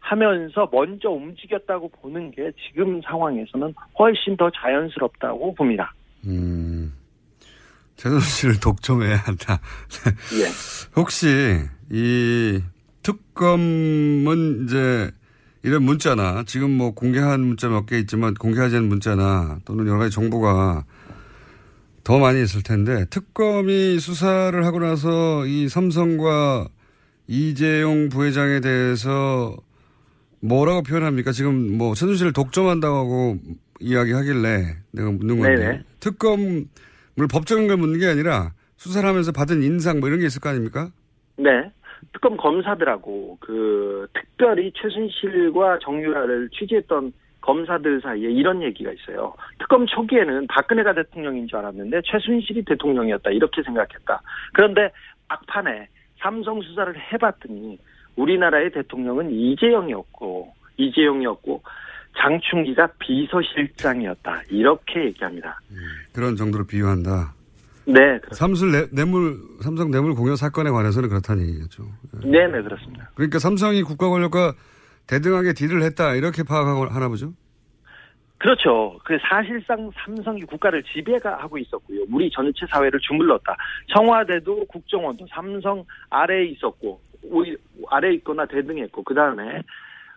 하면서 먼저 움직였다고 보는 게 지금 상황에서는 훨씬 더 자연스럽다고 봅니다. 음, 최순실을 독점해야 한다. [laughs] 예. 혹시 이 특검은 이제 이런 문자나 지금 뭐 공개한 문자 몇 개 있지만 공개하지 않은 문자나 또는 여러 가지 정보가 더 많이 있을 텐데 특검이 수사를 하고 나서 이 삼성과 이재용 부회장에 대해서 뭐라고 표현합니까? 지금 뭐 최순실을 독점한다고 이야기하길래 내가 묻는 건데 네네. 특검을 법적인 걸 묻는 게 아니라 수사를 하면서 받은 인상 뭐 이런 게 있을 거 아닙니까? 네. 특검 검사들하고 그 특별히 최순실과 정유라를 취재했던 검사들 사이에 이런 얘기가 있어요. 특검 초기에는 박근혜가 대통령인 줄 알았는데 최순실이 대통령이었다 이렇게 생각했다. 그런데 막판에 삼성 수사를 해봤더니 우리나라의 대통령은 이재용이었고 이재용이었고 장충기가 비서실장이었다 이렇게 얘기합니다. 그런 정도로 비유한다. 네, 내, 뇌물 삼성 뇌물 공여 사건에 관해서는 그렇다는 얘기겠죠. 네, 네 그렇습니다. 그러니까 삼성이 국가 권력과 대등하게 딜을 했다 이렇게 파악하고 하나 보죠. 그렇죠. 그 사실상 삼성이 국가를 지배하고 있었고요. 우리 전체 사회를 주물렀다. 청와대도 국정원도 삼성 아래에 있었고, 우리 아래에 있거나 대등했고, 그 다음에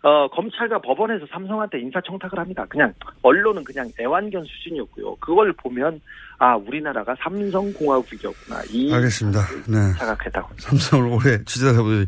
어, 검찰과 법원에서 삼성한테 인사청탁을 합니다. 그냥 언론은 그냥 애완견 수준이었고요. 그걸 보면 아 우리나라가 삼성공화국이었구나 이 알겠습니다. 네. 자각했다고. 삼성을 오래 취재하다 보니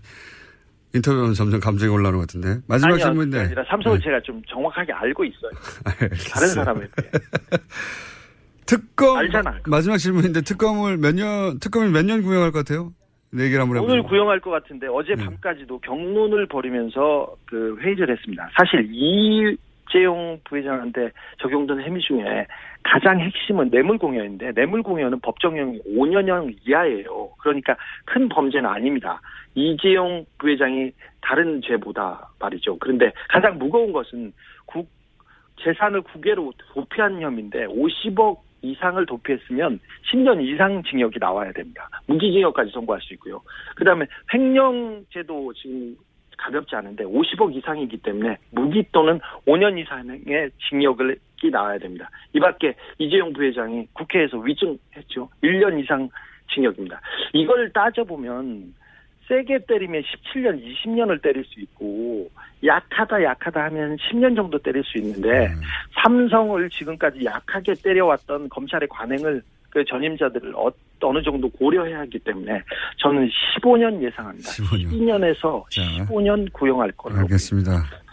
인터뷰하면 점점 감정이 올라오는 것 같은데 마지막 아니요, 질문인데 아니라 삼성을 네. 제가 좀 정확하게 알고 있어요. [laughs] 알겠어요. 다른 사람에 비해. [laughs] 특검 알잖아. 마지막 질문인데 특검을 몇 년 특검이 몇 년 구형할 것 같아요? 내 얘기를 한번 해보죠. 오늘 구형할 것 같은데 어제 밤까지도 경론을 벌이면서 그 회의를 했습니다. 사실 이재용 부회장한테 적용된 혐의 중에 가장 핵심은 뇌물 공여인데 뇌물 공여는 법정형이 5년형 이하예요. 그러니까 큰 범죄는 아닙니다. 이재용 부회장이 다른 죄보다 말이죠. 그런데 가장 무거운 것은 국 재산을 국외로 도피한 혐의인데 50억 이상을 도피했으면 10년 이상 징역이 나와야 됩니다. 무기징역까지 선고할 수 있고요. 그 다음에 횡령죄도 지금 가볍지 않은데 50억 이상이기 때문에 무기 또는 5년 이상의 징역을 이 나와야 됩니다. 이 밖에 이재용 부회장이 국회에서 위증했죠. 1년 이상 징역입니다. 이걸 따져보면 세게 때리면 17년, 20년을 때릴 수 있고 약하다 약하다 하면 10년 정도 때릴 수 있는데 음. 삼성을 지금까지 약하게 때려왔던 검찰의 관행을 그 전임자들을 어, 어느 정도 고려해야 하기 때문에 저는 15년 예상합니다. 15년. 12년에서 자. 15년 구형할 걸로. 알겠습니다.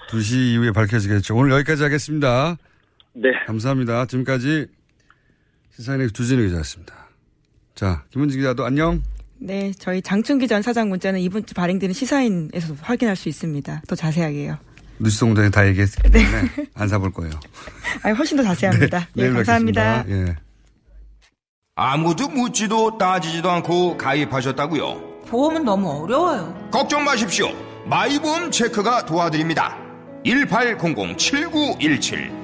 2시 이후에 밝혀지겠죠. 오늘 여기까지 하겠습니다. 네. 감사합니다. 지금까지 시사인의 주진우 기자였습니다. 자, 김은지 기자도 안녕. 네, 저희 장충기 전 사장 문자는 이번 주 발행되는 시사인에서 확인할 수 있습니다. 더 자세하게요. 뉴스 공장에 다 얘기했기 때문에 안 사볼 거예요. 아니, 훨씬 더 자세합니다. 네, 내일 감사합니다. 뵙겠습니다. 예. 아무도 묻지도 따지지도 않고 가입하셨다고요? 보험은 너무 어려워요. 걱정 마십시오. 마이보험 체크가 도와드립니다. 1800-7917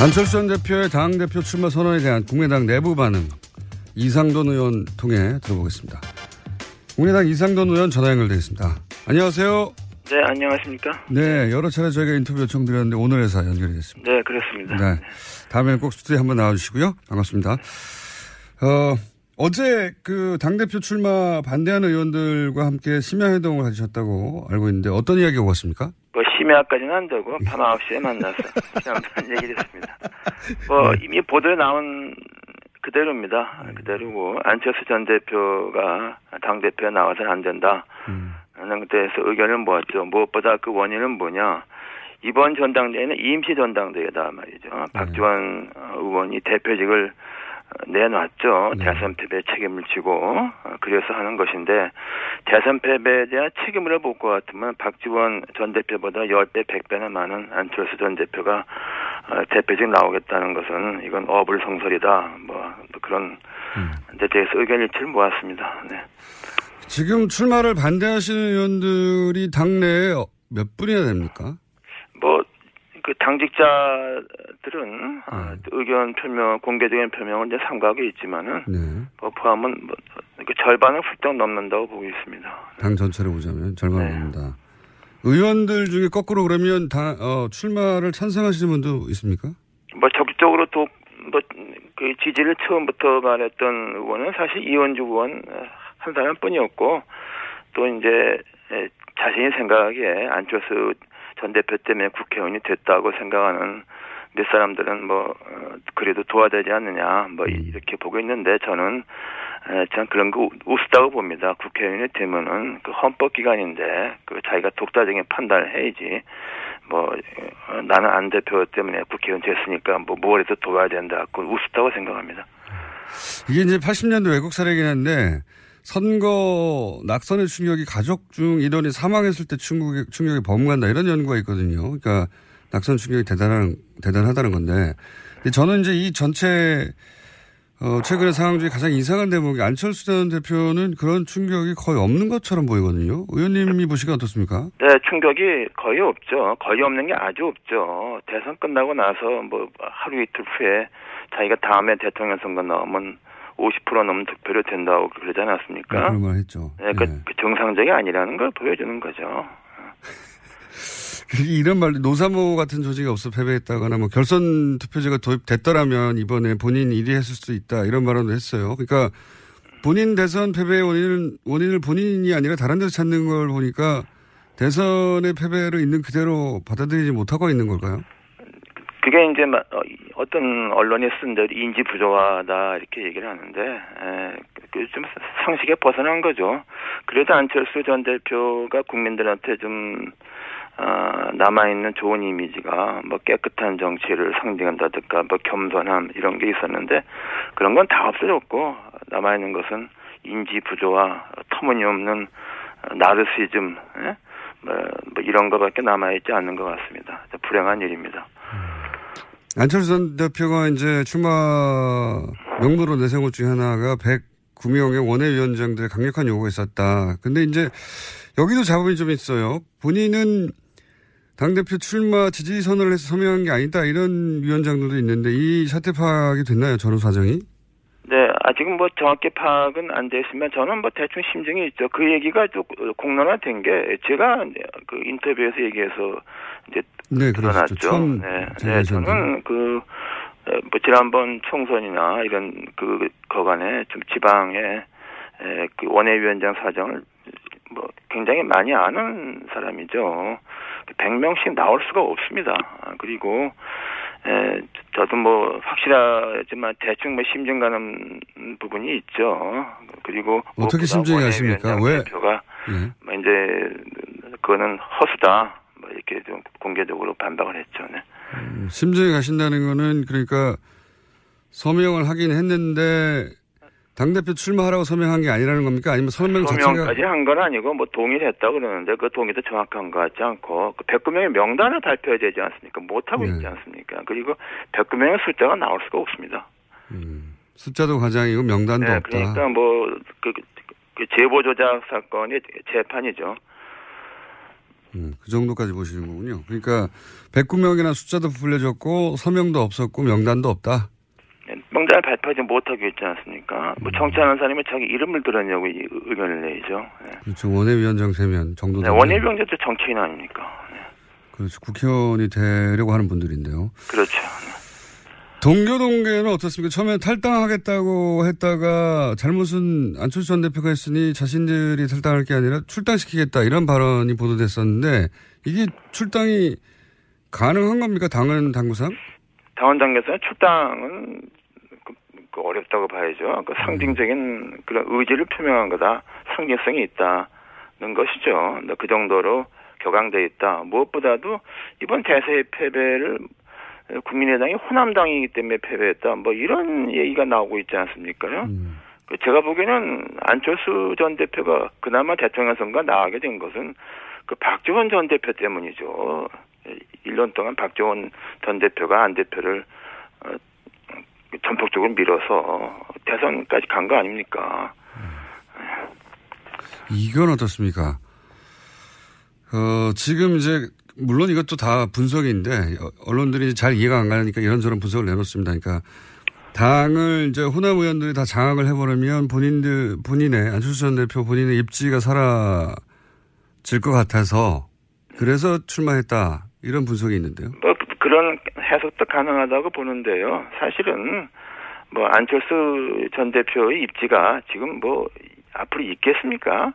안철수 전 대표의 당 대표 출마 선언에 대한 국민의당 내부 반응 이상돈 의원 통해 들어보겠습니다. 국민의당 이상돈 의원 전화 연결되어 있습니다. 안녕하세요. 네, 안녕하십니까? 네, 여러 차례 저희가 인터뷰 요청드렸는데 오늘에사 연결이 됐습니다. 네, 그렇습니다. 네. 다음에는 꼭 스튜디오에 한번 나와주시고요. 반갑습니다. 어, 어제 그 당대표 출마 반대하는 의원들과 함께 심야회동을 하셨다고 알고 있는데 어떤 이야기가 오갔습니까? 뭐 심야까지는 안 되고 밤 9시에 만나서 그런 [laughs] 얘기를 했습니다. 뭐 네. 이미 보도에 나온 그대로입니다. 그대로고 안철수 전 대표가 당 대표에 나와서는 안 된다. 하는 데에서 의견을 모았죠. 무엇보다 그 원인은 뭐냐? 이번 전당대회는 임시 전당대회다 말이죠. 박지원 어, 의원이 대표직을 어, 내놨죠. 대선 패배 책임을 지고 어, 그래서 하는 것인데 대선 패배에 대한 책임을 볼것 같으면 박지원 전 대표보다 10배, 100배나 많은 안철수 전 대표가 어, 대표직 나오겠다는 것은 이건 어불성설이다. 뭐 그런 데 대해서 의견 일치를 모았습니다. 네. 지금 출마를 반대하시는 의원들이 당내에 몇 분이나 됩니까? 뭐, 그 당직자들은 아, 의견 표명, 공개적인 표명을 이제 삼가하고 있지만은 뭐 포함은 뭐, 그 절반을 훌쩍 넘는다고 보고 있습니다. 당 전체를 보자면 절반 넘는다. 의원들 중에 거꾸로 그러면 다 어, 출마를 찬성하시는 분도 있습니까? 뭐 적극적으로 또 뭐 그 지지를 처음부터 말했던 의원은 사실 이원주 의원 한 사람뿐이었고 또 이제 에, 자신이 생각하기에 안철수 전 대표 때문에 국회의원이 됐다고 생각하는 몇 사람들은 뭐 어, 그래도 도와되지 않느냐 뭐 이렇게 보고 있는데 저는 에, 참 그런 거 우- 우스다고 봅니다. 국회의원이 되면은 그 헌법 기관인데 그 자기가 독자적인 판단을 해야지 뭐 어, 나는 안 대표 때문에 국회의원 됐으니까 뭐 뭐라도 도와야 된다. 그 우스다고 생각합니다. 이게 이제 80년대 외국 사례긴 한데 선거 낙선의 충격이 가족 중 일원이 사망했을 때 충격이, 충격이 범간다 이런 연구가 있거든요. 그러니까 낙선 충격이 대단한 대단하다는 건데 저는 이제 이 전체 어, 최근에 상황 중에 가장 이상한 대목이 안철수 전 대표는 그런 충격이 거의 없는 것처럼 보이거든요. 의원님이 보시기에 어떻습니까? 네, 충격이 거의 없죠. 거의 없는 게 아주 없죠. 대선 끝나고 나서 뭐 하루 이틀 후에 자기가 다음에 대통령 선거 나오면 50% 넘는 득표를 된다고 그러지 않았습니까? 네, 그런 말 했죠. 네, 그, 그 정상적이 아니라는 걸 보여주는 거죠. [laughs] 이런 말 노사모 같은 조직이 없어 패배했다거나 뭐 결선 투표제가 도입됐더라면 이번에 본인 1위 했을 수도 있다 이런 말도 했어요. 그러니까 본인 대선 패배의 원인은 원인을 본인이 아니라 다른 데서 찾는 걸 보니까 대선의 패배를 있는 그대로 받아들이지 못하고 있는 걸까요? 그게 이제 어, 어떤 언론이 쓴 대로 인지 부조하다 이렇게 얘기를 하는데 그좀 상식에 벗어난 거죠. 그래도 안철수 전 대표가 국민들한테 좀 어, 남아있는 좋은 이미지가 뭐 깨끗한 정치를 상징한다든가 뭐 겸손함 이런 게 있었는데 그런 건 다 없어졌고 남아있는 것은 인지 부조와 터무니없는 나르시즘 예? 뭐, 뭐 이런 거밖에 남아있지 않는 것 같습니다. 불행한 일입니다. 안철수 전 대표가 이제 출마 명부로 내세운 것 중에 하나가 109명의 원외위원장들의 강력한 요구가 있었다. 근데 이제 여기도 잡음이 좀 있어요. 본인은 당대표 출마 지지 선언을 해서 서명한 게 아니다. 이런 위원장들도 있는데 이 사태 파악이 됐나요? 전후 사정이? 네, 아직은 뭐 정확히 파악은 안 됐으면 저는 뭐 대충 심증이 있죠. 그 얘기가 좀 공론화된 게 제가 그 인터뷰에서 얘기해서 이제 네, 드러났죠. 네, 네, 저는 그, 뭐, 지난번 총선이나 이런 그, 거간에 좀 지방에, 에, 그 원외위원장 사정을 뭐 굉장히 많이 아는 사람이죠. 100명씩 나올 수가 없습니다. 그리고, 에, 저도 뭐 확실하지만 대충 뭐 심증 가는 부분이 있죠. 그리고 어떻게 심증이 가십니까? 왜? 대표가 네. 뭐 이제 그거는 허수다. 뭐 이렇게 좀 공개적으로 반박을 했죠. 네. 음, 심증이 가신다는 거는 그러니까 서명을 하긴 했는데 당대표 출마하라고 서명한 게 아니라는 겁니까? 아니면 서명 서명까지 한 건 아니고 뭐 동의를 했다 그러는데 그 동의도 정확한 것 같지 않고 그 109명의 명단을 발표해야 되지 않습니까? 못하고 네. 있지 않습니까? 그리고 109명의 숫자가 나올 수가 없습니다. 음, 숫자도 과장이고 명단도 네, 없다. 그러니까 뭐그 그 제보 조작 사건이 재판이죠. 음, 그 정도까지 보시는 거군요. 그러니까 109명이나 숫자도 불려졌고 서명도 없었고 명단도 없다. 명단을 발표하지 못하고 있지 않습니까? 뭐 정치하는 사람이 자기 이름을 들었냐고 의견을 내죠. 네. 그렇죠. 원외위원장 세면 정도. 네, 원외위원장도 정치인 아닙니까? 네. 그렇죠. 국회의원이 되려고 하는 분들인데요. 그렇죠. 동교 동계는 어떻습니까? 처음에 탈당하겠다고 했다가 잘못은 안철수 전 대표가 했으니 자신들이 탈당할 게 아니라 출당시키겠다 이런 발언이 보도됐었는데 이게 출당이 가능한 겁니까? 당은 당구상? 당원 당에서는 출당은 그, 그 어렵다고 봐야죠. 그 상징적인 그런 의지를 표명한 거다. 상징성이 있다는 것이죠. 그 정도로 격앙돼 있다. 무엇보다도 이번 대세의 패배를 국민의당이 호남당이기 때문에 패배했다. 뭐 이런 얘기가 나오고 있지 않습니까요? 음. 제가 보기에는 안철수 전 대표가 그나마 대통령 선거 나가게 된 것은 그 박지원 전 대표 때문이죠. 1년 동안 박지원 전 대표가 안 대표를 어, 전폭적으로 밀어서 대선까지 간 거 아닙니까? 이건 어떻습니까? 어, 지금 이제 물론 이것도 다 분석인데 언론들이 잘 이해가 안 가니까 이런저런 분석을 내놓습니다. 그러니까 당을 이제 호남 의원들이 다 장악을 해버리면 본인들 본인의 안철수 전 대표 본인의 입지가 사라질 것 같아서 그래서 출마했다 이런 분석이 있는데요. 뭐 그런 해석도 가능하다고 보는데요. 사실은 뭐 안철수 전 대표의 입지가 지금 뭐 앞으로 있겠습니까?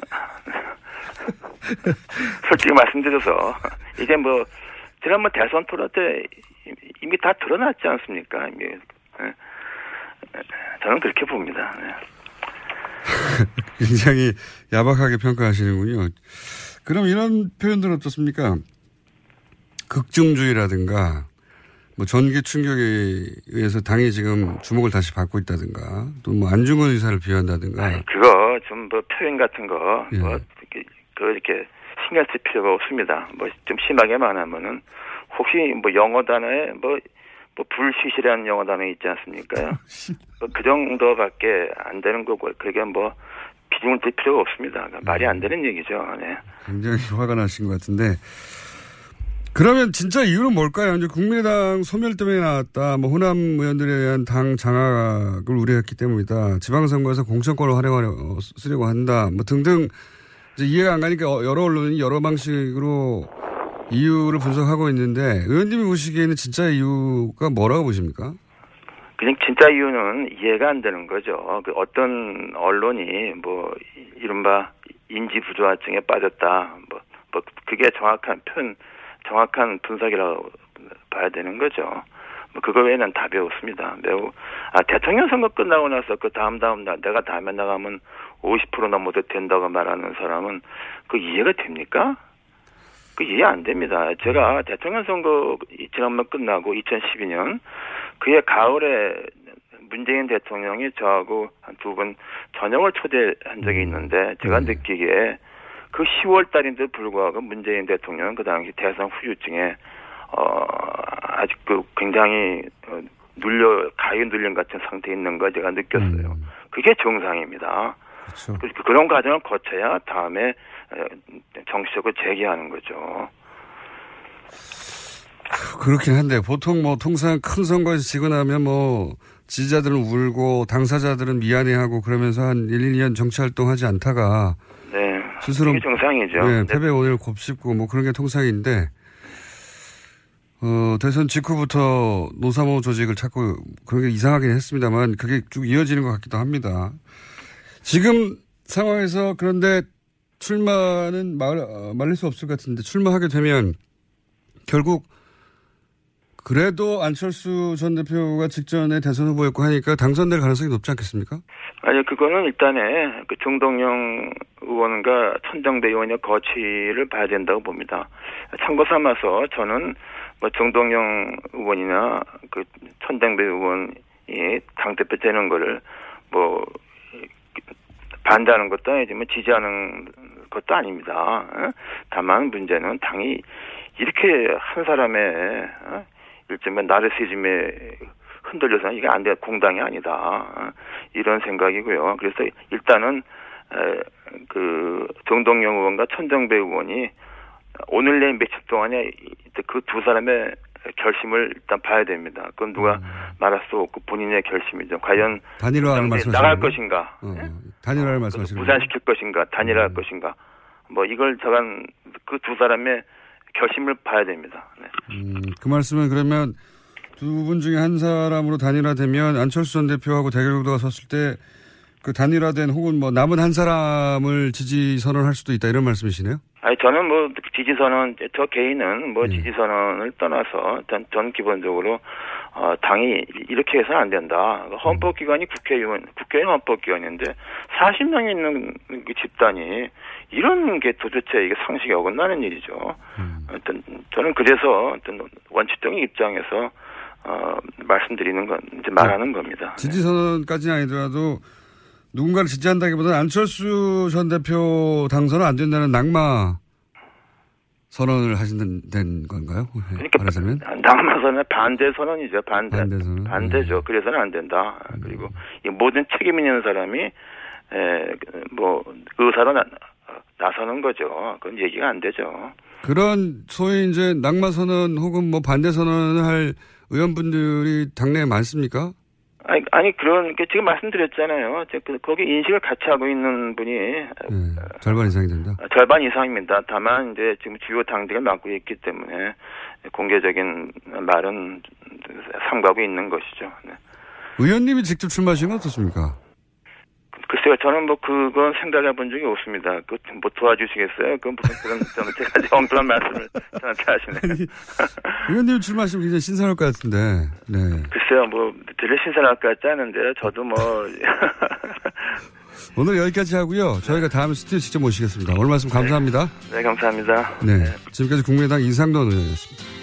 [laughs] 솔직히 말씀드려서 이제 뭐 지난번 대선 토론 때 이미 다 드러났지 않습니까? 이미 저는 그렇게 봅니다. 네. [laughs] 굉장히 야박하게 평가하시는군요. 그럼 이런 표현들은 어떻습니까? 극중주의라든가 뭐 전기 충격에 의해서 당이 지금 주목을 다시 받고 있다든가 또 뭐 안중근 의사를 비유한다든가 아니, 그거 좀 뭐 표현 같은 거 예. 뭐 그렇게 신경 쓸 필요가 없습니다. 뭐 좀 심하게 말하면은 혹시 뭐 영어 단어에 뭐 뭐 불시시라는 영어 단어 있지 않습니까요? 뭐그 정도밖에 안 되는 거고 그게 뭐 비중을 들 필요가 없습니다. 그러니까 말이 안 되는 얘기죠. 네. 굉장히 화가 나신 것 같은데 그러면 진짜 이유는 뭘까요? 이제 국민의당 소멸 때문에 나왔다. 뭐 호남 의원들에 대한 당 장악을 우려했기 때문이다. 지방선거에서 공천권을 활용하려 쓰려고 한다. 뭐 등등 이제 이해가 안 가니까 여러 언론이 여러 방식으로 이유를 분석하고 있는데 의원님이 보시기에는 진짜 이유가 뭐라고 보십니까? 그냥 진짜 이유는 이해가 안 되는 거죠. 그 어떤 언론이 뭐 이른바 인지 부조화증에 빠졌다. 뭐, 뭐 그게 정확한 편 정확한 분석이라고 봐야 되는 거죠. 뭐 그거 외에는 답이 없습니다. 매우 아 대통령 선거 끝나고 나서 그 다음 다음 날 내가 다음에 나가면 50% 넘어도 된다고 말하는 사람은 그 이해가 됩니까? 그 이해 안 됩니다. 제가 대통령 선거 지난번 끝나고 2012년 그해 가을에 문재인 대통령이 저하고 한 두 번 저녁을 초대한 적이 있는데 제가 네. 느끼기에 그 10월 달인데 불구하고 문재인 대통령은 그 당시 대선 후유증에 어 아직 그 굉장히 어, 눌려 가위 눌린 같은 상태에 있는 거 제가 느꼈어요. 음. 그게 정상입니다. 그렇죠. 그, 그런 과정을 거쳐야 다음에 정치적으로 재개하는 거죠. 그렇긴 한데 보통 뭐 통상 큰 선거에서 지고 나면 뭐 지지자들은 울고 당사자들은 미안해하고 그러면서 한 1, 2년 정치 활동하지 않다가 네. 스스로 정상이죠. 네, 패배 원인을 곱씹고 뭐 그런 게 통상인데 어, 대선 직후부터 노사모 조직을 찾고 그런 게 이상하긴 했습니다만 그게 쭉 이어지는 것 같기도 합니다. 지금 상황에서 그런데 출마는 말, 어, 말릴 수 없을 것 같은데 출마하게 되면 결국 그래도 안철수 전 대표가 직전에 대선 후보였고 하니까 당선될 가능성이 높지 않겠습니까? 아니 그거는 일단에 그 정동영 의원과 천정대 의원의 거취를 봐야 된다고 봅니다. 참고 삼아서 저는 뭐 정동영 의원이나 그 천정대 의원이 당 대표 되는 거를 뭐 반대하는 것도 아니지만 지지하는 것도 아닙니다. 다만 문제는 당이 이렇게 한 사람의 일종의 나르시즘에 흔들려서 이게 안 돼, 공당이 아니다. 이런 생각이고요. 그래서 일단은, 그, 정동영 의원과 천정배 의원이 오늘 내일 며칠 동안에 그 두 사람의 결심을 일단 봐야 됩니다. 그건 누가 음. 말할 수 없고 본인의 결심이죠. 과연 단일화를 말씀 나갈 것인가, 어, 단일화를 어, 말씀하시는 무산시킬 것인가, 단일화할 음. 것인가, 뭐 이걸 저간 그 두 사람의 결심을 봐야 됩니다. 네. 음, 그 말씀은 그러면 두 분 중에 한 사람으로 단일화되면 안철수 전 대표하고 대결 구도가 섰을 때 그 단일화된 혹은 뭐 남은 한 사람을 지지 선언할 수도 있다 이런 말씀이시네요? 아니 저는 뭐 지지 선언 저 개인은 뭐 네. 지지 선언을 떠나서 전, 전 기본적으로 어, 당이 이렇게 해서는 안 된다. 헌법기관이 국회의원, 국회의원 헌법기관인데 40명이 있는 그 집단이 이런 게 도대체 이게 상식에 어긋나는 일이죠. 음. 어떤 저는 그래서 어떤 원칙적인 입장에서 어, 말씀드리는 건 이제 말하는 겁니다. 지지 선언까지는 아니더라도 누군가를 지지한다기보다는 안철수 전 대표 당선은 안 된다는 낙마 선언을 하신다는 건가요? 그러니까 말하자면 낙마 선언 반대 선언이죠. 반대 반대 선언. 반대죠. 네. 그래서는 안 된다. 음. 그리고 이 모든 책임 있는 사람이 에, 뭐 의사로 나, 나서는 거죠. 그건 얘기가 안 되죠. 그런 소위 이제 낙마 선언 혹은 뭐 반대 선언을 할 의원분들이 당내에 많습니까? 아니, 아니 그런 게 지금 말씀드렸잖아요. 그, 거기 인식을 같이 하고 있는 분이 네, 절반 이상이 된다. 아, 절반 이상입니다. 다만 이제 지금 주요 당들을 맡고 있기 때문에 공개적인 말은 삼가고 있는 것이죠. 네. 의원님이 직접 출마하시면 어떻습니까? 글쎄요, 저는 뭐 그건 생각해 본 적이 없습니다. 그뭐 도와주시겠어요? 그건 무슨 그런 저는 제가 엉뚱한 말씀을 저한테 하시네. 의원님 출마하시면 굉장히 신선할 것 같은데. 네. 글쎄요, 뭐 되게 신선할 것 같지 않은데 저도 뭐. [laughs] 오늘 여기까지 하고요. 저희가 다음 스튜디오 직접 모시겠습니다. 오늘 말씀 감사합니다. 네, 네 감사합니다. 네. 네. 지금까지 국민의당 이상돈 의원이었습니다.